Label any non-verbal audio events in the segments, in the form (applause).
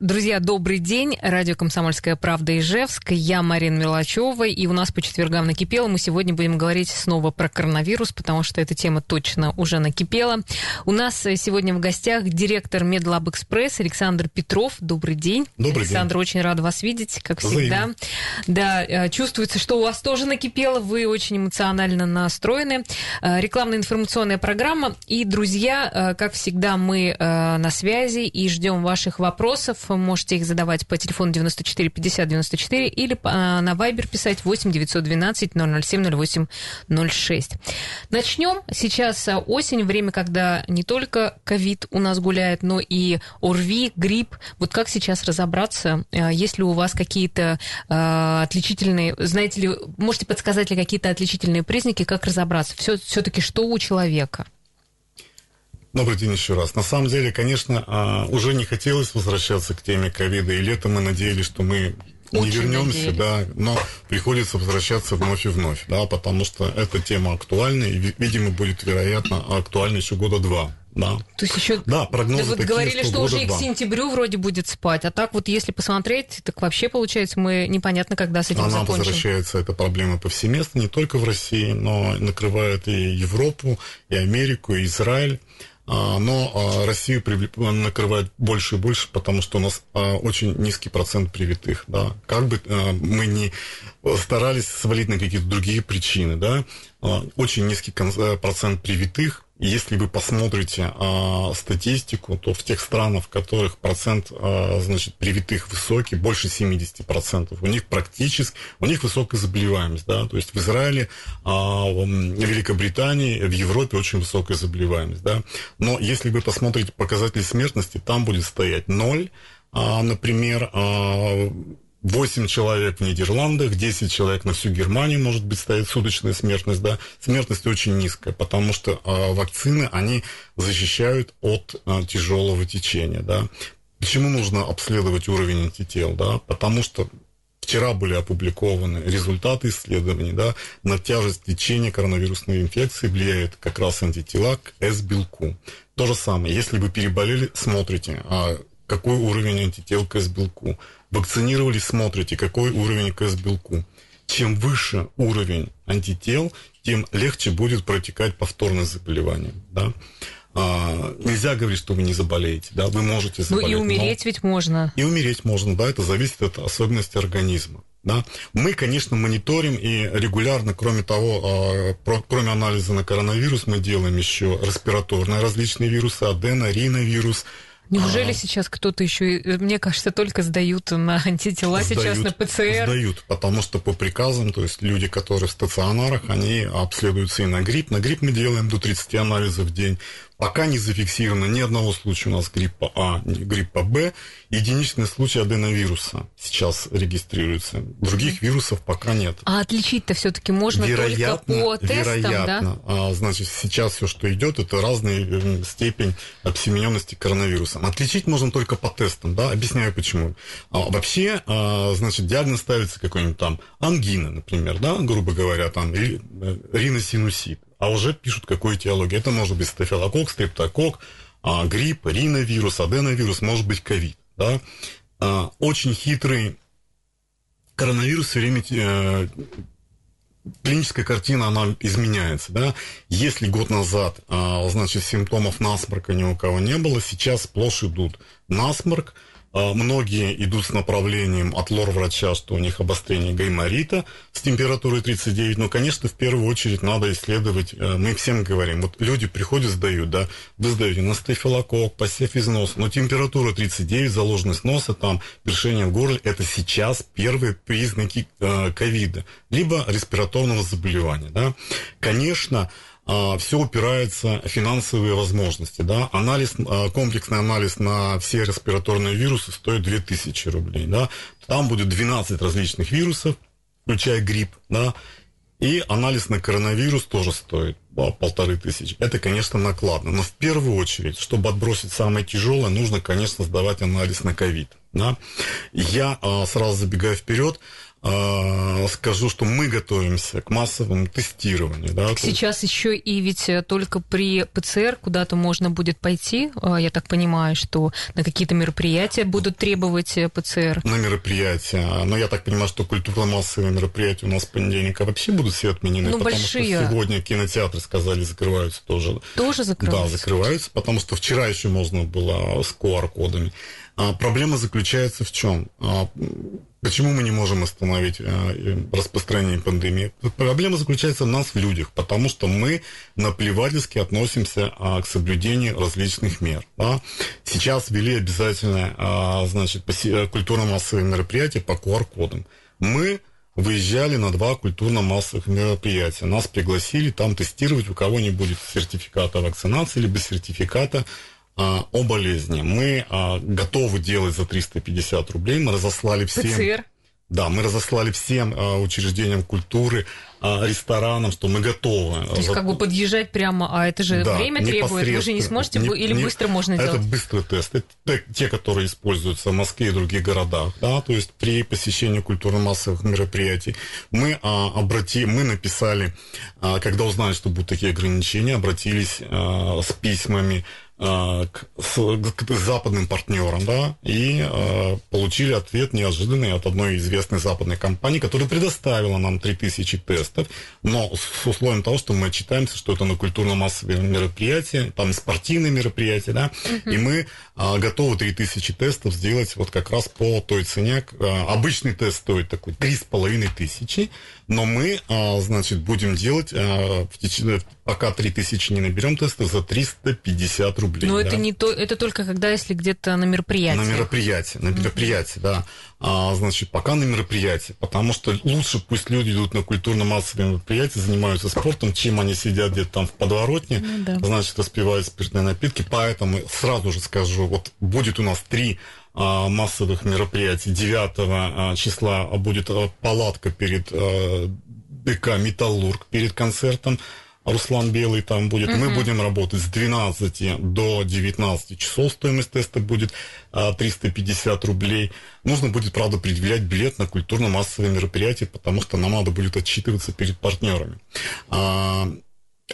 Друзья, добрый день. Радио «Комсомольская правда» Ижевск. Я Марина Мелачева. И у нас по четвергам накипело. Мы сегодня будем говорить снова про коронавирус, потому что эта тема точно уже накипела. У нас сегодня в гостях директор Медлаб Экспресс Александр Петров. Добрый день. Добрый Александр, день. очень рад вас видеть, как Взаимно. всегда. Да, э, чувствуется, что у вас тоже накипело. Вы очень эмоционально настроены. Э, Рекламная информационная программа. И, друзья, э, как всегда, мы на связи и ждем ваших вопросов. Вы можете их задавать по телефону 94 50 94 или э, на Viber писать 8 912 007 08 06. Начнем. Сейчас э, осень, время, когда не только ковид у нас гуляет, но и ОРВИ, грипп. Вот как сейчас разобраться? Э, Есть ли у вас какие-то отличительные, знаете ли, можете подсказать ли какие-то отличительные признаки, как разобраться? Все, все-таки что у человека? Добрый день еще раз. На самом деле, конечно, а, уже не хотелось возвращаться к теме ковида, и летом мы надеялись, что мы не Очень вернемся, надеялись. да, но приходится возвращаться вновь и вновь, да, потому что эта тема актуальна, и, ви- видимо, будет, вероятно, актуальна еще года два, да. То есть еще Да, прогнозы вы такие, говорили, что, года уже и к сентябрю вроде будет спать, а так вот если посмотреть, так вообще получается мы непонятно, когда с этим Она закончим. возвращается, эта проблема повсеместно, не только в России, но накрывает и Европу, и Америку, и Израиль. А, Но а, Россию накрывает больше и больше, потому что у нас а, очень низкий процент привитых. Да. Как бы мы ни старались свалить на какие-то другие причины, да, очень низкий э, процент привитых. Если вы посмотрите а, статистику, то в тех странах, в которых процент а, значит, привитых высокий, больше 70%, у них практически, у них высокая заболеваемость. Да? То есть в Израиле, а, в Великобритании, в Европе очень высокая заболеваемость. Да? Но если вы посмотрите показатели смертности, там будет стоять 0, а, например, а, 8 человек в Нидерландах, 10 человек на всю Германию, может быть, стоит суточная смертность, да, смертность очень низкая, потому что а, вакцины, они защищают от а, тяжелого течения, да. Почему нужно обследовать уровень антител, да, потому что Вчера были опубликованы результаты исследований, да, на тяжесть течения коронавирусной инфекции влияет как раз антитела к С-белку. То же самое, если вы переболели, смотрите, а, какой уровень антител к С-белку. Вакцинировались, смотрите, какой уровень к С-белку. Чем выше уровень антител, тем легче будет протекать повторное заболевание. Да? А, нельзя говорить, что вы не заболеете. Да? Вы можете Ну заболеть. и но- умереть ведь можно. и умереть можно, да, это зависит от особенностей организма. Да. Мы, конечно, мониторим и регулярно, кроме того, а, кроме анализа на коронавирус, мы делаем еще респираторные различные вирусы, адено, риновирус. Неужели А, сейчас кто-то еще, и- мне кажется, только сдают на антитела сейчас на сдают- ПЦР? Сдают, потому что по приказам, то есть люди, которые в стационарах, они обследуются и на грипп. На грипп мы делаем до 30 анализов в день. Пока не зафиксировано ни одного случая у нас гриппа А, ни гриппа Б. Единичный случай аденовируса сейчас регистрируется. Других вирусов пока нет. А отличить-то все-таки можно вероятно, только по тестам, да? вероятно. А, значит, сейчас все, что идет, это разная степень обсемененности коронавирусом. Отличить можно только по тестам, да? Объясняю почему. А, вообще, а, значит, диагноз ставится какой-нибудь там ангина, например, да, грубо говоря, там, или э, риносинусит. А уже пишут, какой этиологии. Это может быть стафилококк, стрептококк, а, грипп, риновирус, аденовирус, может быть ковид, да? А, очень хитрый коронавирус все время э, клиническая картина, она изменяется, да. Если год назад, а, значит, симптомов насморка ни у кого не было, сейчас сплошь идут насморк, Многие идут с направлением от лор-врача, что у них обострение гайморита с температурой 39. Но, конечно, в первую очередь надо исследовать, э, мы всем говорим, вот люди приходят, сдают, да, вы сдаете на стафилококк, посев из носа, но температура 39, заложенность носа, там, першение в горле, это сейчас первые признаки э, ковида, либо респираторного заболевания, да. Конечно, все упирается в финансовые возможности. Да? Анализ, а, комплексный анализ на все респираторные вирусы стоит 2000 рублей. Да? Там будет 12 различных вирусов, включая грипп. Да? И анализ на коронавирус тоже стоит а, полторы тысячи. Это, конечно, накладно. Но в первую очередь, чтобы отбросить самое тяжелое, нужно, конечно, сдавать анализ на ковид. Да? Я а, сразу забегаю вперед. Э, скажу, что мы готовимся к массовому тестированию. Да, Сейчас есть... еще и ведь э, только при ПЦР куда-то можно будет пойти. Э, я так понимаю, что на какие-то мероприятия будут требовать э, ПЦР. На мероприятия. Но я так понимаю, что культурно-массовые мероприятия у нас с понедельника вообще будут все отменены. Ну, потому большие. что сегодня кинотеатры сказали, закрываются тоже. Тоже закрываются? Да, закрываются, потому что вчера еще можно было с QR-кодами. А проблема заключается в чем? А, почему мы не можем остановить а, распространение пандемии? Проблема заключается в нас, в людях, потому что мы наплевательски относимся а, к соблюдению различных мер. Да? Сейчас ввели обязательно значит, культурно-массовые мероприятия по QR-кодам. Мы выезжали на два культурно-массовых мероприятия. Нас пригласили там тестировать, у кого не будет сертификата вакцинации, либо сертификата о болезни. Мы а, готовы делать за 350 рублей. Мы разослали всем... ПЦР? Да, мы разослали всем а, учреждениям культуры, а, ресторанам, что мы готовы. То есть за... как бы подъезжать прямо, а это же да, время требует, вы же не сможете, не, или не, быстро можно это делать? Это быстрый тест. Это те, которые используются в Москве и других городах. Да? То есть при посещении культурно-массовых мероприятий мы а, обрати, мы написали, а, когда узнали, что будут такие ограничения, обратились а, с письмами а, к, с, к западным партнерам, да, и э, получили ответ неожиданный от одной известной западной компании, которая предоставила нам 3000 тестов, но с условием того, что мы отчитаемся, что это на культурно-массовые мероприятия, там спортивные мероприятия, да, uh-huh. и мы э, готовы 3000 тестов сделать вот как раз по той цене. Э, обычный тест стоит такой 3500, но мы, э, значит, будем делать э, в течение, пока 3000 не наберем тестов, за 350 рублей. Но да? это не то, это только когда, если где-то на мероприятии. На мероприятии, на мероприятии, mm-hmm. да. А, значит, пока на мероприятии, потому что лучше пусть люди идут на культурно-массовые мероприятия, занимаются спортом, чем они сидят где-то там в подворотне, mm да. значит, распивают спиртные напитки. Поэтому сразу же скажу, вот будет у нас три а, массовых мероприятий. 9 а, числа будет а, палатка перед а, ДК «Металлург» перед концертом. Руслан Белый там будет. Uh-huh. Мы будем работать с 12 до 19 часов. Стоимость теста будет а, 350 рублей. Нужно будет, правда, предъявлять билет на культурно-массовые мероприятия, потому что нам надо будет отчитываться перед партнерами.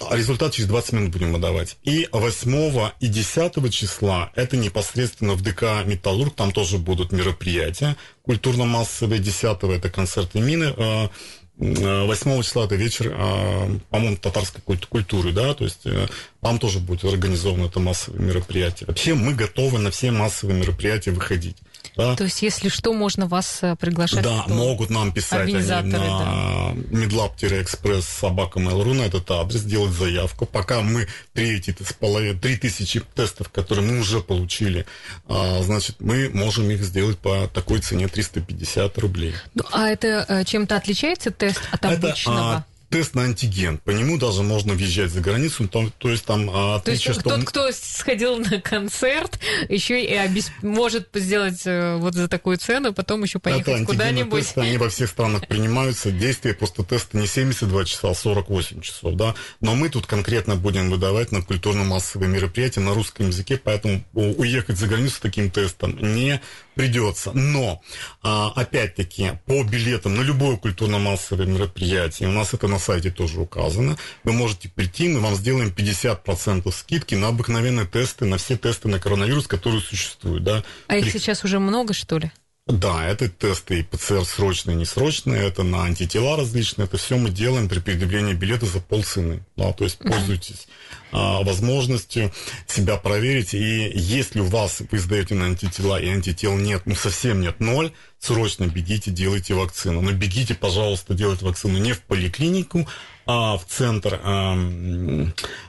А, результат через 20 минут будем выдавать. И 8 и 10 числа это непосредственно в ДК «Металлург», там тоже будут мероприятия культурно-массовые. 10 это концерты мины, а, 8 числа это вечер, а, по-моему, татарской культуры, да, то есть э, там тоже будет организовано это массовое мероприятие. Вообще мы готовы на все массовые мероприятия выходить. Да? То есть, если что, можно вас э, приглашать? Да, могут нам писать они на да. medlab-express собака Mail.ru на этот адрес, делать заявку. Пока мы с половиной, три тысячи тестов, которые мы уже получили, а, значит, мы можем их сделать по такой цене 350 рублей. Ну, а это э, чем-то отличается тест от обычного? Это, тест на антиген. По нему даже можно въезжать за границу. То, то есть там а, то есть, что... Тот, кто сходил на концерт, еще и обесп... может сделать э, вот за такую цену, потом еще поехать куда-нибудь. Тесты, они во всех странах принимаются. Действие просто теста не 72 часа, а 48 часов. Да? Но мы тут конкретно будем выдавать на культурно-массовые мероприятия на русском языке, поэтому уехать за границу с таким тестом не придется. Но, а, опять-таки, по билетам на любое культурно-массовое мероприятие, у нас это на сайте тоже указано, вы можете прийти, мы вам сделаем 50% скидки на обыкновенные тесты, на все тесты на коронавирус, которые существуют. Да? А их сейчас уже много, что ли? Да, это тесты и ПЦР срочные, несрочные, это на антитела различные, это все мы делаем при предъявлении билета за полцены. Да, то есть пользуйтесь а, возможностью себя проверить. И если у вас вы сдаете на антитела и антител нет, ну совсем нет, ноль, срочно бегите, делайте вакцину. Но бегите, пожалуйста, делать вакцину не в поликлинику, а в центр,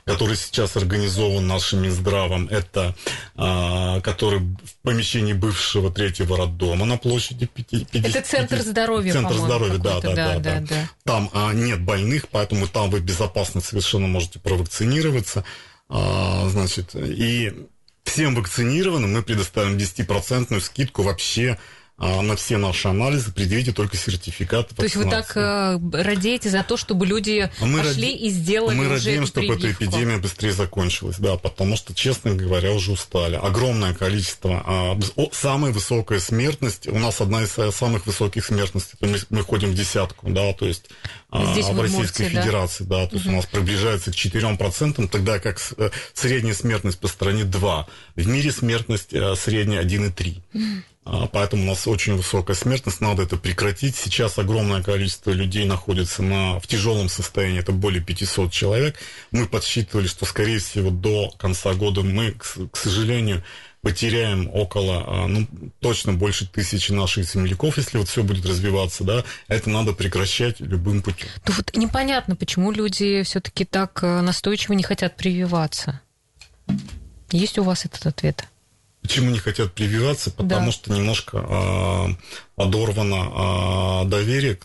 который сейчас организован нашим Минздравом, это который в помещении бывшего третьего роддома на площади 50. Это центр здоровья, Центр здоровья, да, да, да, да, да. Там а, нет больных, поэтому там вы безопасно совершенно можете провакцинироваться. А, значит, и всем вакцинированным мы предоставим 10% скидку вообще а, на все наши анализы, предъявите только сертификат То есть вы так э, радеете за то, чтобы люди а мы пошли ради... и сделали Мы уже радеем, чтобы эта эпидемия быстрее закончилась, да, потому что, честно говоря, уже устали. Огромное количество, а, самая высокая смертность, у нас одна из самых высоких смертностей, мы, мы ходим в десятку, да, то есть а, Здесь в Российской Удмуртии, Федерации, да, да то есть угу. у нас приближается к 4%, тогда как э, средняя смертность по стране 2. В мире смертность э, средняя 1,3. Угу. Поэтому у нас очень высокая смертность, надо это прекратить. Сейчас огромное количество людей находится на, в тяжелом состоянии, это более 500 человек. Мы подсчитывали, что, скорее всего, до конца года мы, к, сожалению, потеряем около, а, ну, точно больше тысячи наших земляков, если вот все будет развиваться, да, это надо прекращать любым путем. Ну вот непонятно, почему люди все-таки так э, настойчиво не хотят прививаться. Есть у вас этот ответ? Почему не хотят прививаться? Потому да. что немножко э, подорвано э, доверие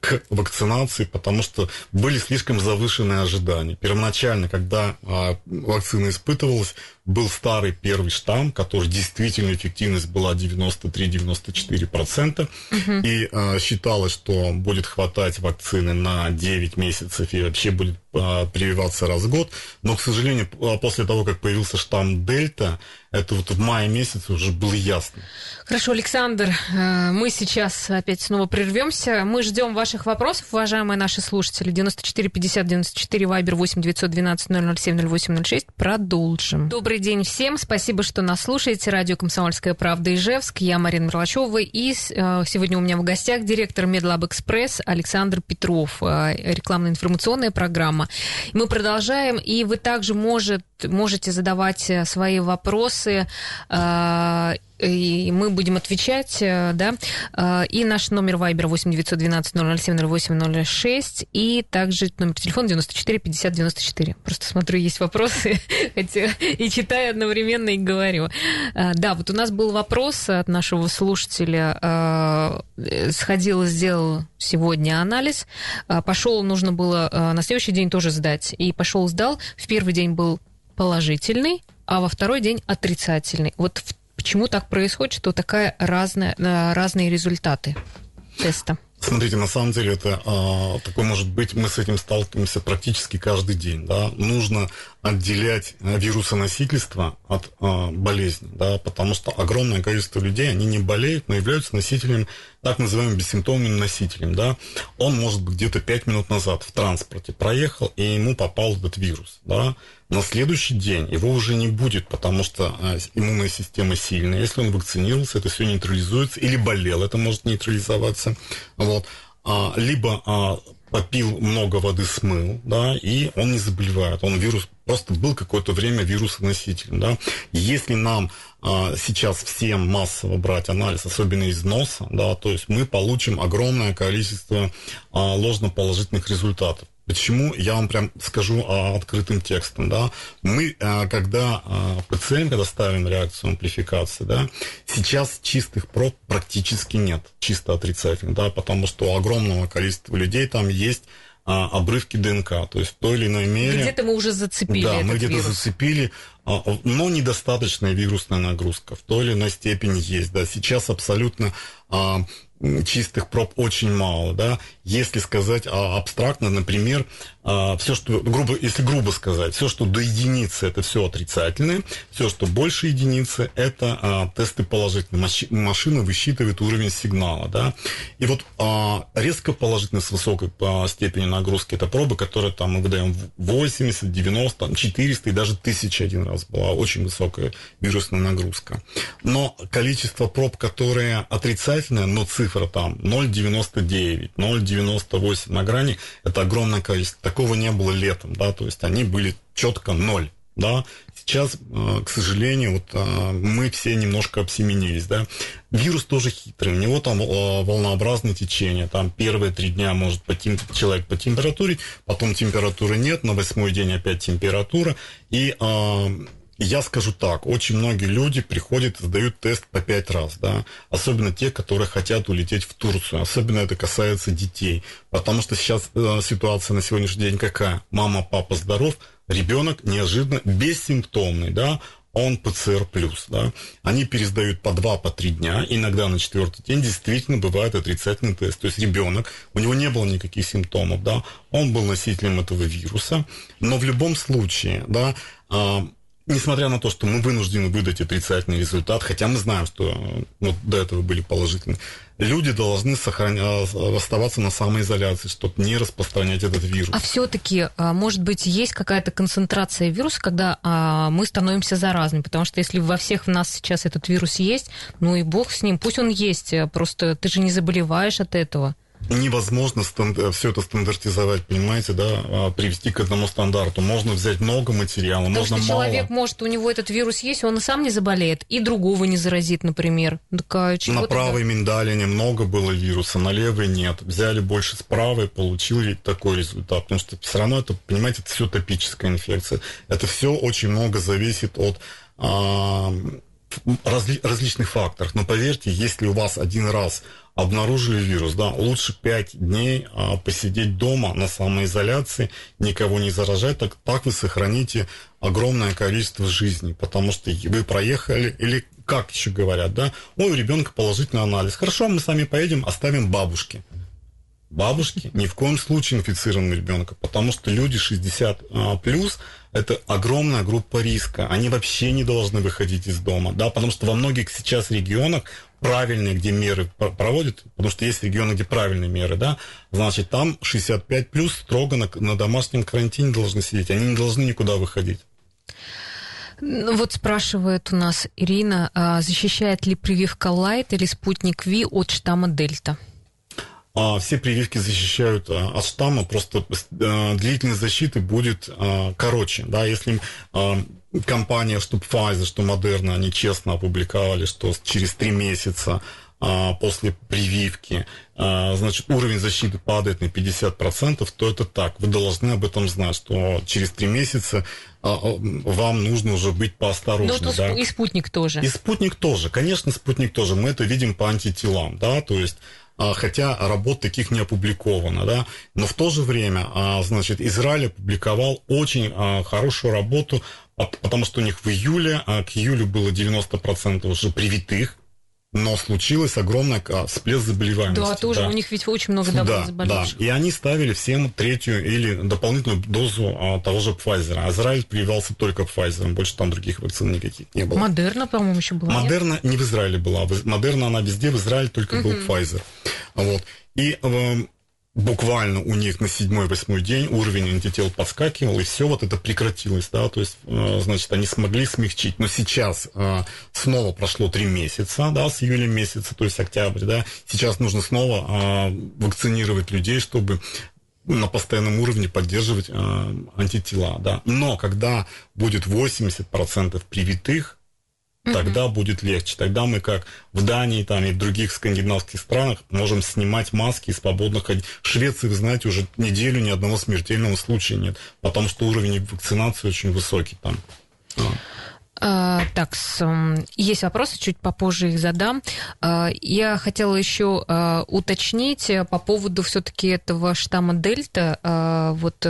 к вакцинации, потому что были слишком завышенные ожидания. Первоначально, когда э, вакцина испытывалась, был старый первый штамм, который действительно эффективность была 93-94%, угу. и э, считалось, что будет хватать вакцины на 9 месяцев и вообще будет э, прививаться раз в год. Но, к сожалению, после того, как появился штамм Дельта, это вот в мае месяце уже было ясно. Хорошо, Александр, мы сейчас опять снова прервемся. Мы ждем ваших вопросов, уважаемые наши слушатели. 94 50 94 Вайбер 8 912 007 08 06. Продолжим. Добрый день всем. Спасибо, что нас слушаете. Радио «Комсомольская правда» Ижевск. Я Марина Мерлачева. И э, сегодня у меня в гостях директор Медлаб Экспресс Александр Петров. Э, рекламно-информационная программа. Мы продолжаем. И вы также может, можете задавать э, свои вопросы и мы будем отвечать, да. И наш номер Вайбера 8 912 007 08 06 и также номер телефона 94 50 94. Просто смотрю, есть вопросы, (laughs) и читаю одновременно и говорю. А, да, вот у нас был вопрос от нашего слушателя. Сходил сделал сегодня анализ. Пошел, нужно было на следующий день тоже сдать. И пошел, сдал. В первый день был положительный, а во второй день отрицательный. Вот почему так происходит, что такая разная, разные результаты теста? Смотрите, на самом деле это а, такой может быть, мы с этим сталкиваемся практически каждый день. Да? Нужно отделять э, вирусоносительство от а, болезни, да, потому что огромное количество людей, они не болеют, но являются носителем, так называемым бессимптомным носителем. Да. Он может быть где-то 5 минут назад в транспорте проехал, и ему попал этот вирус. Да. На следующий день его уже не будет, потому что а, иммунная система сильная. Если он вакцинировался, это все нейтрализуется, или болел, это может нейтрализоваться. Вот. А, либо а, попил много воды, смыл, да, и он не заболевает. Он вирус просто был какое-то время вирусоносителем, да. Если нам а, сейчас всем массово брать анализ, особенно из носа, да, то есть мы получим огромное количество а, ложноположительных результатов. Почему? Я вам прям скажу а, открытым текстом, да. Мы, а, когда а, пациент, когда ставим реакцию амплификации, да, сейчас чистых проб практически нет, чисто отрицательных, да, потому что у огромного количества людей там есть а, обрывки ДНК, то есть в той или иной мере... Где-то мы уже зацепили Да, мы где-то зацепили, а, но недостаточная вирусная нагрузка в той или иной степени есть, да. Сейчас абсолютно а, чистых проб очень мало, да. Если сказать абстрактно, например, а, все, что грубо, если грубо сказать, все, что до единицы, это все отрицательное, все, что больше единицы, это а, тесты положительные. Машина высчитывает уровень сигнала, да. И вот а, резко положительные с высокой а, степенью нагрузки, это пробы, которые там мы выдаем 80, 90, 400 и даже 1000 один раз была очень высокая вирусная нагрузка. Но количество проб, которые отрицательные, но цифра там 0,99, 0,98 на грани, это огромное количество такого не было летом, да, то есть они были четко ноль. Да, сейчас, э, к сожалению, вот э, мы все немножко обсеменились, да. Вирус тоже хитрый, у него там э, волнообразное течение, там первые три дня может по тем, человек по температуре, потом температуры нет, на восьмой день опять температура, и я скажу так, очень многие люди приходят и сдают тест по пять раз, да, особенно те, которые хотят улететь в Турцию, особенно это касается детей, потому что сейчас э, ситуация на сегодняшний день какая? Мама, папа здоров, ребенок неожиданно бессимптомный, да, он ПЦР+. Да? Они пересдают по два, по три дня, иногда на четвертый день действительно бывает отрицательный тест. То есть ребенок, у него не было никаких симптомов, да, он был носителем этого вируса, но в любом случае, да, а, несмотря на то, что мы вынуждены выдать отрицательный результат, хотя мы знаем, что вот до этого были положительные, люди должны сохранять, оставаться на самоизоляции, чтобы не распространять этот вирус. А все-таки, а, может быть, есть какая-то концентрация вируса, когда а, мы становимся заразными? Потому что если во всех в нас сейчас этот вирус есть, ну и бог с ним, пусть он есть, просто ты же не заболеваешь от этого невозможно стандар- все это стандартизовать, понимаете, да, а, привести к одному стандарту. Можно взять много материала, Потому можно что мало. человек может, у него этот вирус есть, он и сам не заболеет, и другого не заразит, например. Так, а на правой миндалине много было вируса, на левой нет. Взяли больше с правой, получили такой результат. Потому что все равно это, понимаете, это все топическая инфекция. Это все очень много зависит от а, разли- различных факторов. Но поверьте, если у вас один раз обнаружили вирус, да, лучше 5 дней а, посидеть дома на самоизоляции, никого не заражать, так, так вы сохраните огромное количество жизней, потому что вы проехали, или как еще говорят, да, ой, у ребенка положительный анализ. Хорошо, мы сами поедем, оставим бабушке. Бабушки ни в коем случае инфицированного ребенка, потому что люди 60 а, плюс это огромная группа риска. Они вообще не должны выходить из дома, да, потому что во многих сейчас регионах правильные, где меры проводят, потому что есть регионы, где правильные меры, да, значит, там 65 плюс строго на, на домашнем карантине должны сидеть, они не должны никуда выходить. Ну, вот спрашивает у нас Ирина, а защищает ли прививка Лайт или спутник Ви от штамма Дельта? А, все прививки защищают а, от штамма, просто а, длительность защиты будет короче. Да, если компания, что Pfizer, что Moderna, они честно опубликовали, что через три месяца после прививки, значит, уровень защиты падает на 50%, то это так. Вы должны об этом знать, что через три месяца вам нужно уже быть поосторожнее. Ну, да? и спутник тоже. И спутник тоже. Конечно, спутник тоже. Мы это видим по антителам, да, то есть а, хотя работ таких не опубликовано, да, но в то же время, а, значит, Израиль опубликовал очень а, хорошую работу, потому что у них в июле, к июлю было 90% уже привитых, но случилось огромный всплеск заболеваемости. Да, тоже, да. у них ведь очень много да, заболевших. Да, и они ставили всем третью или дополнительную дозу а, того же Pfizer. А Израиль прививался только Pfizer, больше там других вакцин никаких не было. Модерна, по-моему, еще была. Модерна нет? не в Израиле была. Модерна, она везде, в Израиле только угу. был Pfizer. Вот. И эм, буквально у них на седьмой-восьмой день уровень антител подскакивал, и все вот это прекратилось, да, то есть, э, значит, они смогли смягчить. Но сейчас э, снова прошло три месяца, да, с июля месяца, то есть октябрь, да, сейчас нужно снова э, вакцинировать людей, чтобы на постоянном уровне поддерживать антитела, да. Но когда будет 80% привитых, тогда mm-hmm. будет легче. Тогда мы, как в Дании там, и в других скандинавских странах, можем снимать маски и свободно ходить. В Швеции, вы знаете, уже неделю ни одного смертельного случая нет, потому что уровень вакцинации очень высокий там. А, так, есть вопросы, чуть попозже их задам. А, я хотела еще а, уточнить по поводу все-таки этого штамма Дельта. Вот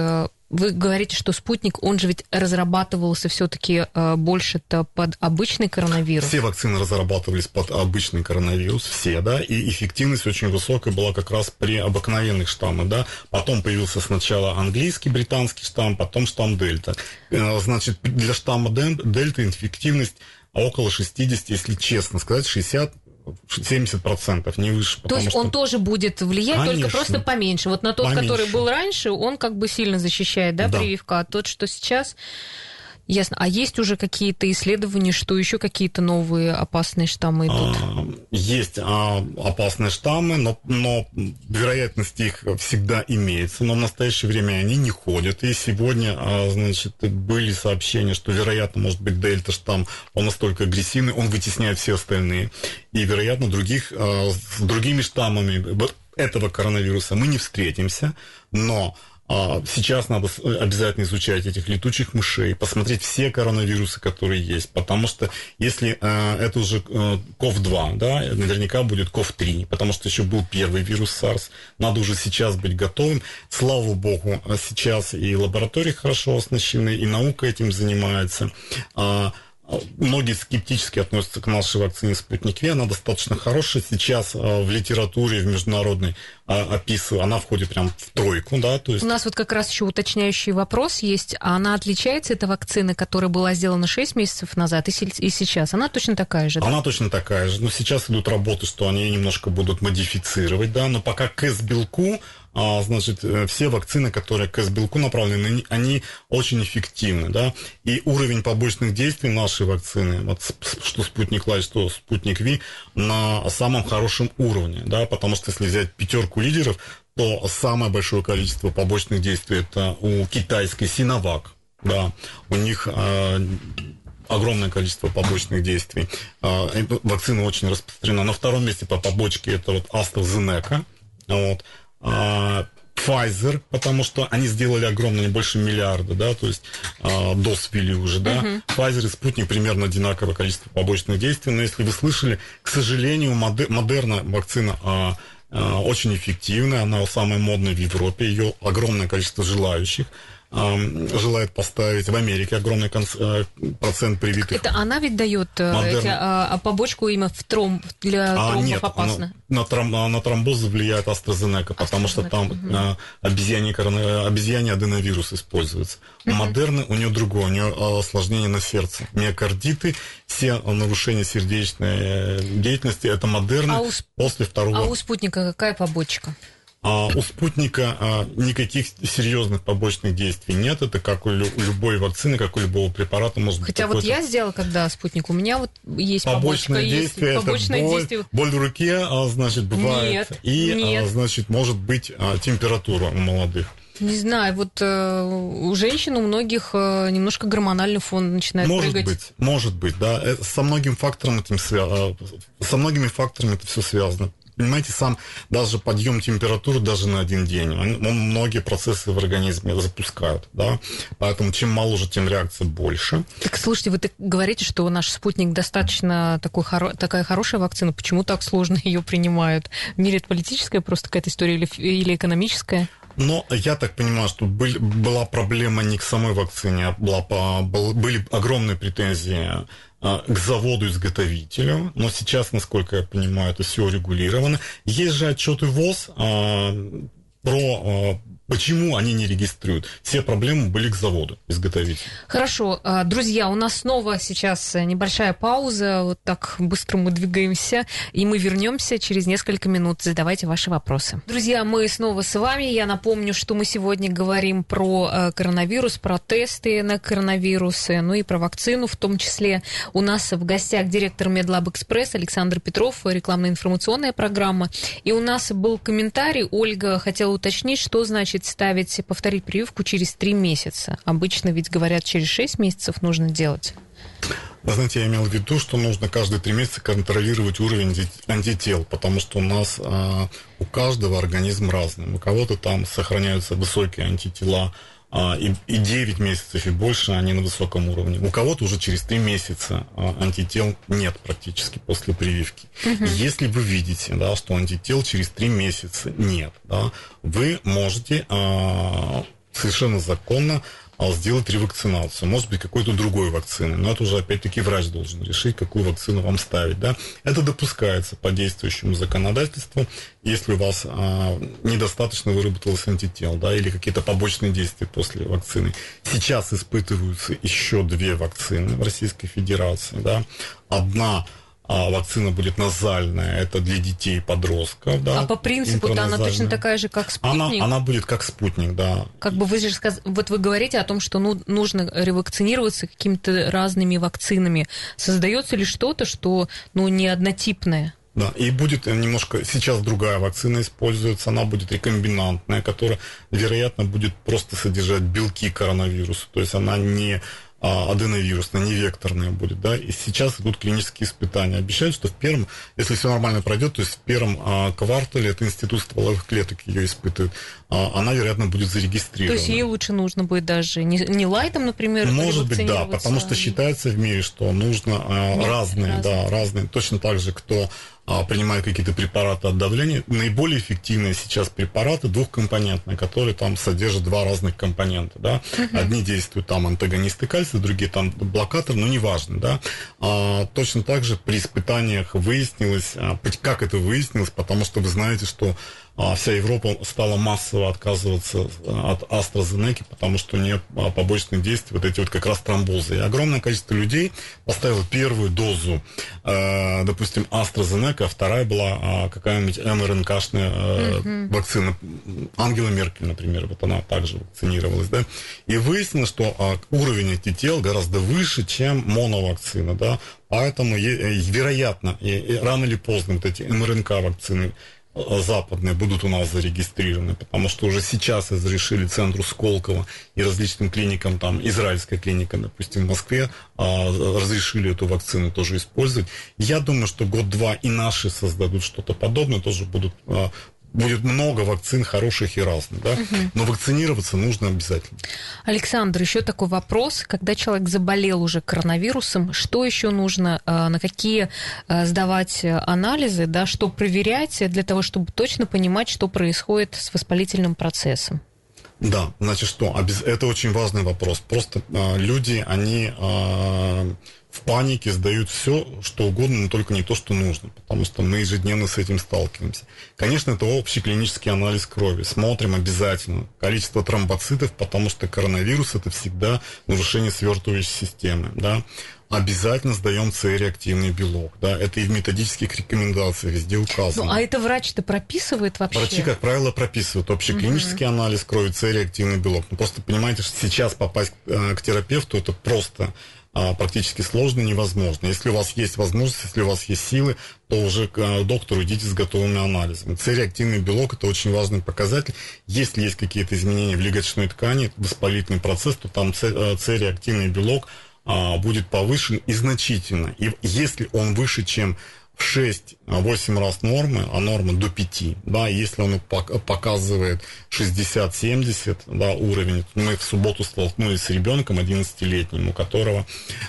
вы говорите, что спутник, он же ведь разрабатывался все-таки э, больше-то под обычный коронавирус. Все вакцины разрабатывались под обычный коронавирус, все, да, и эффективность очень высокая была как раз при обыкновенных штаммах, да. Потом появился сначала английский, британский штамм, потом штамм Дельта. Э, значит, для штамма Дельта эффективность около 60, если честно сказать, 60 70%, не выше. То есть что... он тоже будет влиять, Конечно. только просто поменьше. Вот на тот, поменьше. который был раньше, он как бы сильно защищает, да, да. прививка, а тот, что сейчас... Ясно. А есть уже какие-то исследования, что еще какие-то новые опасные штаммы идут? А, есть а, опасные штаммы, но, но вероятность их всегда имеется, но в настоящее время они не ходят. И сегодня, а, значит, были сообщения, что, вероятно, может быть, дельта-штамм, он настолько агрессивный, он вытесняет все остальные. И, вероятно, других, с другими штаммами этого коронавируса мы не встретимся, но а, сейчас надо обязательно изучать этих летучих мышей, посмотреть все коронавирусы, которые есть, потому что если э, это уже э, COV-2, да, наверняка будет COV-3, потому что еще был первый вирус SARS, надо уже сейчас быть готовым. Слава богу, сейчас и лаборатории хорошо оснащены, и наука этим занимается. А, многие скептически относятся к нашей вакцине «Спутник Ви». Она достаточно хорошая. Сейчас в литературе, в международной описываю, она входит прям в тройку, да, то есть... У нас вот как раз еще уточняющий вопрос есть. А она отличается, эта вакцина, которая была сделана 6 месяцев назад и сейчас? Она точно такая же, да? Она точно такая же. Но сейчас идут работы, что они немножко будут модифицировать, да, но пока к С-белку а, значит, э, все вакцины, которые к С-белку направлены, они очень эффективны, да, и уровень побочных действий нашей вакцины, вот что спутник Лайт, что спутник Ви, на самом хорошем уровне, да, потому что если взять пятерку лидеров, то самое большое количество побочных действий это у китайской Синовак, да, у них э, огромное количество побочных действий. Э, вакцина очень распространена. На втором месте по побочке это вот AstraZeneca, вот. А, Pfizer, потому что они сделали огромно, не больше миллиарда, да, то есть э, доз ввели уже, да. Uh-huh. Pfizer и Спутник примерно одинаковое количество побочных действий, но если вы слышали, к сожалению, Модерна вакцина э, э, очень эффективная, она самая модная в Европе, ее огромное количество желающих желает поставить в Америке огромный э, процент привитых. Это она ведь дает э, эти, а, а побочку именно в тромб для а, тромбов нет, опасно? На, тром, на тромбоз влияет AstraZeneca, потому что там угу. а, обезьяний, обезьяний аденовирус используется. У Модерны у нее другое, у нее осложнение на сердце. Миокардиты, все нарушения сердечной деятельности, это Модерна а у, после второго... А у спутника какая побочка? А у спутника а, никаких серьезных побочных действий нет. Это как у, лю- у любой вакцины, как у любого препарата может Хотя быть. Хотя вот я сделала, когда спутник, у меня вот есть побочное побочка, действие. Есть, побочное боль, действие. боль в руке, а, значит, бывает. Нет, и, нет. значит, может быть температура у молодых. Не знаю, вот э, у женщин у многих э, немножко гормональный фон начинает может прыгать. Быть, может быть, да. Э, со многим фактором этим свя... со многими факторами это все связано понимаете, сам даже подъем температуры даже на один день, он, он многие процессы в организме запускают, да, поэтому чем моложе, тем реакция больше. Так, слушайте, вы так говорите, что наш спутник достаточно такой, такая хорошая вакцина, почему так сложно (laughs) ее принимают? В мире это политическая просто какая-то история или, или экономическая? Но я так понимаю, что были, была проблема не к самой вакцине, а была, был, были огромные претензии а, к заводу-изготовителю, но сейчас, насколько я понимаю, это все регулировано. Есть же отчеты ВОЗ а, про а, Почему они не регистрируют? Все проблемы были к заводу, изготовителю. Хорошо. А, друзья, у нас снова сейчас небольшая пауза. Вот так быстро мы двигаемся. И мы вернемся через несколько минут. Задавайте ваши вопросы. Друзья, мы снова с вами. Я напомню, что мы сегодня говорим про э, коронавирус, про тесты на коронавирусы, ну и про вакцину в том числе. У нас в гостях директор Медлаб Экспресс Александр Петров, рекламно-информационная программа. И у нас был комментарий. Ольга хотела уточнить, что значит ставить, повторить прививку через три месяца. Обычно ведь говорят, через шесть месяцев нужно делать. Вы знаете, я имел в виду, что нужно каждые три месяца контролировать уровень антител, потому что у нас а, у каждого организм разный. У кого-то там сохраняются высокие антитела, и, и 9 месяцев и больше они на высоком уровне. У кого-то уже через 3 месяца а, антител нет практически после прививки. Угу. Если вы видите, да, что антител через 3 месяца нет, да, вы можете а, совершенно законно а сделать ревакцинацию. Может быть, какой-то другой вакцины. Но это уже, опять-таки, врач должен решить, какую вакцину вам ставить. Да? Это допускается по действующему законодательству, если у вас а, недостаточно выработалось антител, да, или какие-то побочные действия после вакцины. Сейчас испытываются еще две вакцины в Российской Федерации. Да? Одна а вакцина будет назальная, это для детей и подростков, да. А по принципу-то она точно такая же, как спутник? Она, она будет как спутник, да. Как бы вы же сказ... вот вы говорите о том, что ну, нужно ревакцинироваться какими-то разными вакцинами. Создается ли что-то, что ну, не однотипное? Да, и будет немножко, сейчас другая вакцина используется, она будет рекомбинантная, которая, вероятно, будет просто содержать белки коронавируса, то есть она не а, аденовирусная, не векторная будет, да, и сейчас идут клинические испытания. Обещают, что в первом, если все нормально пройдет, то есть в первом а, квартале это институт стволовых клеток ее испытывает, а, она, вероятно, будет зарегистрирована. То есть ей лучше нужно будет даже не, не лайтом, например, Может быть, да, потому что считается в мире, что нужно а, разные, разные, да, разные, точно так же, кто а, принимают какие-то препараты от давления. Наиболее эффективные сейчас препараты двухкомпонентные, которые там содержат два разных компонента. Да? Одни действуют там антагонисты кальция, другие там блокатор, но неважно. Да? А, точно так же при испытаниях выяснилось, а, как это выяснилось, потому что вы знаете, что вся Европа стала массово отказываться от AstraZeneca, потому что у нее а, побочных действий вот эти вот как раз тромбозы. И огромное количество людей поставило первую дозу, э, допустим, AstraZeneca, а вторая была а, какая-нибудь МРНК-шная э, mm-hmm. вакцина. Ангела Меркель, например, вот она также вакцинировалась, да. И выяснилось, что уровень антител гораздо выше, чем моновакцина, да. Поэтому, э, вероятно, рано или поздно вот эти МРНК-вакцины западные будут у нас зарегистрированы, потому что уже сейчас разрешили центру Сколково и различным клиникам, там, израильская клиника, допустим, в Москве, а, разрешили эту вакцину тоже использовать. Я думаю, что год-два и наши создадут что-то подобное, тоже будут а, будет много вакцин хороших и разных, да, угу. но вакцинироваться нужно обязательно. Александр, еще такой вопрос, когда человек заболел уже коронавирусом, что еще нужно, э, на какие э, сдавать анализы, да, что проверять для того, чтобы точно понимать, что происходит с воспалительным процессом? Да, значит что, это очень важный вопрос. Просто э, люди, они э, в панике сдают все, что угодно, но только не то, что нужно, потому что мы ежедневно с этим сталкиваемся. Конечно, это общий клинический анализ крови. Смотрим обязательно количество тромбоцитов, потому что коронавирус это всегда нарушение свертывающей системы. Да? обязательно сдаем С-реактивный белок. Да, это и в методических рекомендациях везде указано. Ну, а это врач-то прописывает вообще? Врачи, как правило, прописывают общий клинический угу. анализ крови, С-реактивный белок. Ну, просто понимаете, что сейчас попасть э, к терапевту это просто а, практически сложно, невозможно. Если у вас есть возможность, если у вас есть силы, то уже к а, доктору идите с готовыми анализами. С-реактивный белок – это очень важный показатель. Если есть какие-то изменения в легочной ткани, воспалительный процесс, то там С-реактивный белок а, будет повышен и значительно. И если он выше, чем 6-8 раз нормы, а норма до 5, да, если он показывает 60-70, да, уровень, мы в субботу столкнулись с ребенком 11-летним, у которого,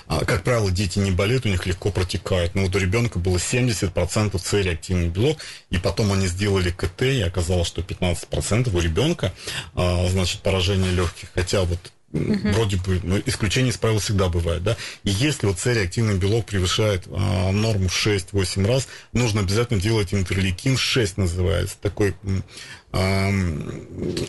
а, как правило, дети не болеют, у них легко протекают, но вот у ребенка было 70% С-реактивный белок, и потом они сделали КТ, и оказалось, что 15% у ребенка, а, значит, поражение легких, хотя вот Угу. Вроде бы, но исключения из правил всегда бывают, да. И если вот С-реактивный белок превышает а, норму в 6-8 раз, нужно обязательно делать интерлейкин 6 называется, такой а,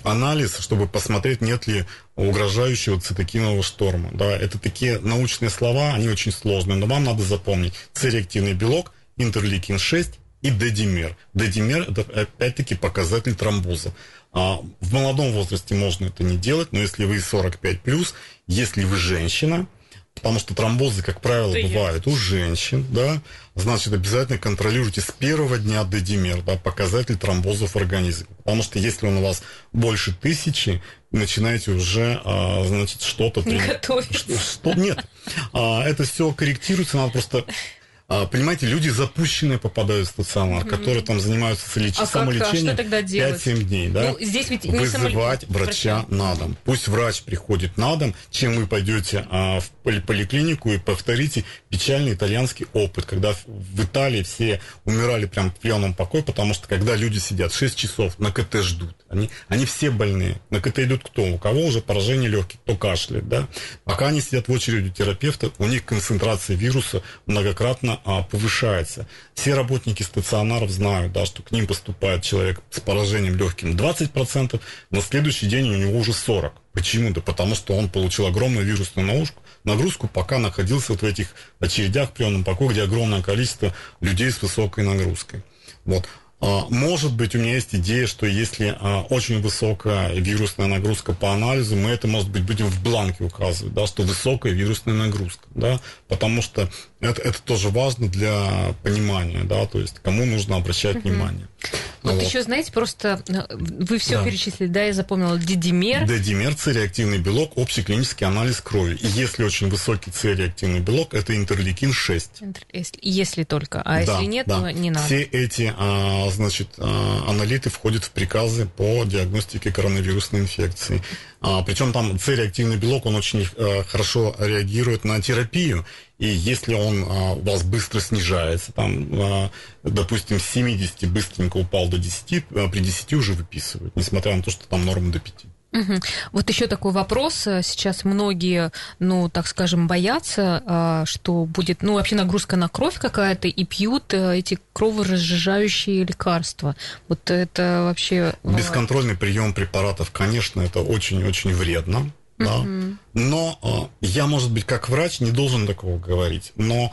анализ, чтобы посмотреть, нет ли угрожающего цитокинового шторма, да. Это такие научные слова, они очень сложные, но вам надо запомнить. С-реактивный белок, интерлейкин 6 и дедимер. Дедимер – это опять-таки показатель тромбоза. А в молодом возрасте можно это не делать, но если вы 45+, если вы женщина, потому что тромбозы, как правило, бывают у женщин, да, значит, обязательно контролируйте с первого дня дедимер, да, показатель тромбозов в организме. Потому что если он у вас больше тысячи, начинаете уже, а, значит, что-то... Готовить. Что, что, нет. А, это все корректируется, надо просто понимаете, люди запущенные попадают в стационар, mm-hmm. которые там занимаются леч... а самолечением 5-7 дней. Да? Ну, здесь ведь Вызывать самол... врача на дом. Пусть врач приходит на дом, чем вы пойдете а, в поликлинику и повторите печальный итальянский опыт, когда в Италии все умирали прям в пьяном покое, потому что когда люди сидят 6 часов на КТ ждут, они, они все больные. На КТ идут кто? У кого уже поражение легких, кто кашляет, да? Пока они сидят в очереди терапевта, у них концентрация вируса многократно а, повышается. Все работники стационаров знают, да, что к ним поступает человек с поражением легким 20%, на следующий день у него уже 40%. Почему? Да потому что он получил огромную вирусную нагрузку, нагрузку, пока находился вот в этих очередях приемном покое, где огромное количество людей с высокой нагрузкой. Вот. А, может быть, у меня есть идея, что если а, очень высокая вирусная нагрузка по анализу, мы это, может быть, будем в бланке указывать, да, что высокая вирусная нагрузка, да, потому что это, это тоже важно для понимания, да, то есть кому нужно обращать угу. внимание. Вот, вот еще, знаете, просто э, вы все да. перечислили, да, я запомнила дидимер. Дидимер, С-реактивный белок, общий клинический анализ крови. И если очень высокий С-реактивный белок, это интерлейкин 6. Если, если только, а да, если нет, да. то не надо. Все эти, а, значит, а, аналиты входят в приказы по диагностике коронавирусной инфекции. А, причем там С-реактивный белок, он очень а, хорошо реагирует на терапию. и если он а, у вас быстро снижается, там, а, допустим, с 70 быстренько упал до 10, а, при 10 уже выписывают, несмотря на то, что там норма до 5. Угу. Вот еще такой вопрос. Сейчас многие, ну, так скажем, боятся, что будет, ну, вообще нагрузка на кровь какая-то, и пьют э, эти кроворазжижающие лекарства. Вот это вообще... Бесконтрольный прием препаратов, конечно, это очень-очень вредно. Да? Но э, я, может быть, как врач не должен такого говорить. Но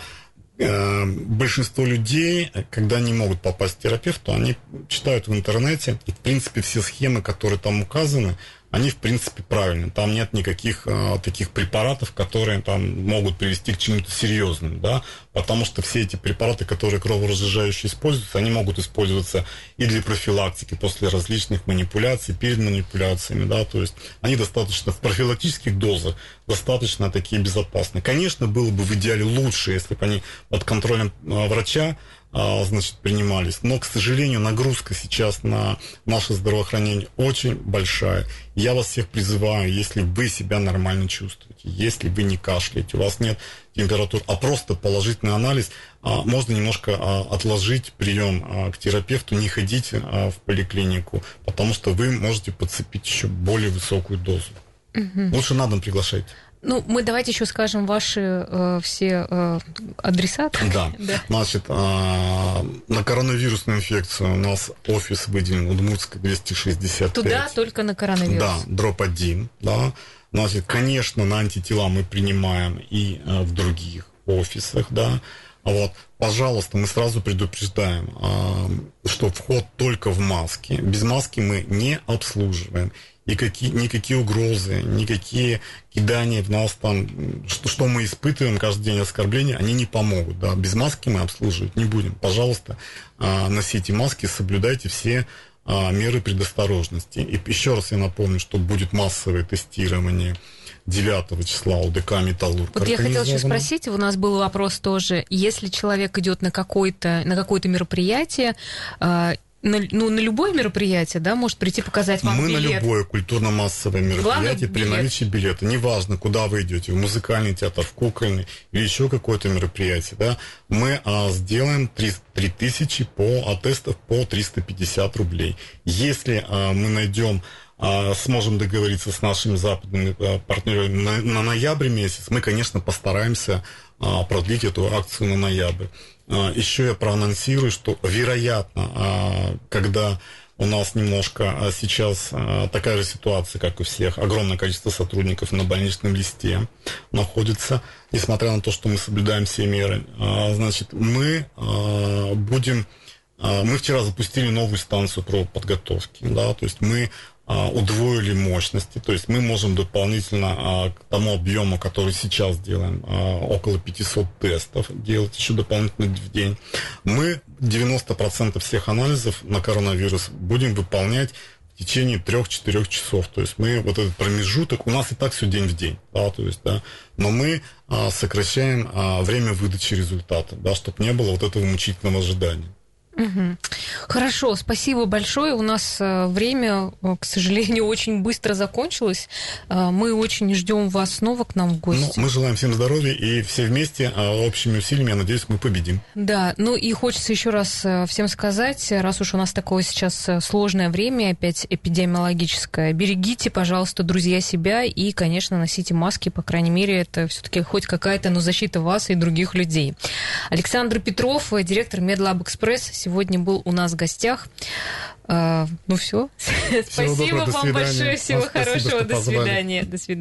э, большинство людей, когда они могут попасть к терапевту, они читают в интернете, и, в принципе, все схемы, которые там указаны, они, в принципе, правильны. Там нет никаких а, таких препаратов, которые там могут привести к чему-то серьезному, да, потому что все эти препараты, которые кроворазжижающие используются, они могут использоваться и для профилактики после различных манипуляций, перед манипуляциями, да, то есть они достаточно в профилактических дозах достаточно такие безопасны. Конечно, было бы в идеале лучше, если бы они под контролем а, врача значит, принимались. Но, к сожалению, нагрузка сейчас на наше здравоохранение очень большая. Я вас всех призываю, если вы себя нормально чувствуете, если вы не кашляете, у вас нет температуры, а просто положительный анализ, а, можно немножко а, отложить прием к терапевту, не ходить в поликлинику, потому что вы можете подцепить еще более высокую дозу. Угу. Лучше на дом приглашайте. Ну, мы давайте еще скажем ваши э, все э, адреса. Да. (laughs) да. Значит, э, на коронавирусную инфекцию у нас офис выделен Удмуртская 265. Туда только на коронавирус. Да, дроп один. Да. Значит, конечно, на антитела мы принимаем и э, в других офисах, да. Вот, пожалуйста, мы сразу предупреждаем, э, что вход только в маске. Без маски мы не обслуживаем никакие, никакие угрозы, никакие кидания в нас там, что, что мы испытываем каждый день оскорбления, они не помогут. Да? Без маски мы обслуживать не будем. Пожалуйста, а, носите маски, соблюдайте все а, меры предосторожности. И еще раз я напомню, что будет массовое тестирование 9 числа УДК «Металлург». Вот я хотела еще спросить, у нас был вопрос тоже, если человек идет на какое-то на какое-то мероприятие, а, на, ну, на любое мероприятие, да, может прийти показать вам Мы билет. на любое культурно-массовое мероприятие при наличии билета. Неважно, куда вы идете, в музыкальный театр, в кукольный или еще какое-то мероприятие, да, мы а, сделаем 3, 3000 по, а тестов по 350 рублей. Если а, мы найдем а, сможем договориться с нашими западными а, партнерами на, на ноябрь месяц, мы, конечно, постараемся а, продлить эту акцию на ноябрь. А, еще я проанонсирую, что вероятно, а, когда у нас немножко а, сейчас такая же ситуация, как у всех, огромное количество сотрудников на больничном листе находится, несмотря на то, что мы соблюдаем все меры, значит, мы будем мы вчера запустили новую станцию про подготовки, да, то есть мы удвоили мощности, то есть мы можем дополнительно а, к тому объему, который сейчас делаем, а, около 500 тестов делать еще дополнительно в день. Мы 90% всех анализов на коронавирус будем выполнять в течение 3-4 часов. То есть мы вот этот промежуток, у нас и так все день в день, да, то есть, да, но мы сокращаем время выдачи результата, да, чтобы не было вот этого мучительного ожидания. Угу. Хорошо, спасибо большое. У нас э, время, э, к сожалению, (laughs) очень быстро закончилось. Э, мы очень ждем вас снова к нам в гости. Ну, мы желаем всем здоровья и все вместе, общими усилиями, я надеюсь, мы победим. Да, ну и хочется еще раз всем сказать, раз уж у нас такое сейчас сложное время, опять эпидемиологическое, берегите, пожалуйста, друзья, себя и, конечно, носите маски, по крайней мере, это все-таки хоть какая-то, но защита вас и других людей. Александр Петров, директор Медлаб Экспресс, сегодня был у нас в гостях. А, ну (laughs) все. Спасибо вам большое. Всего хорошего. До свидания. До свидания.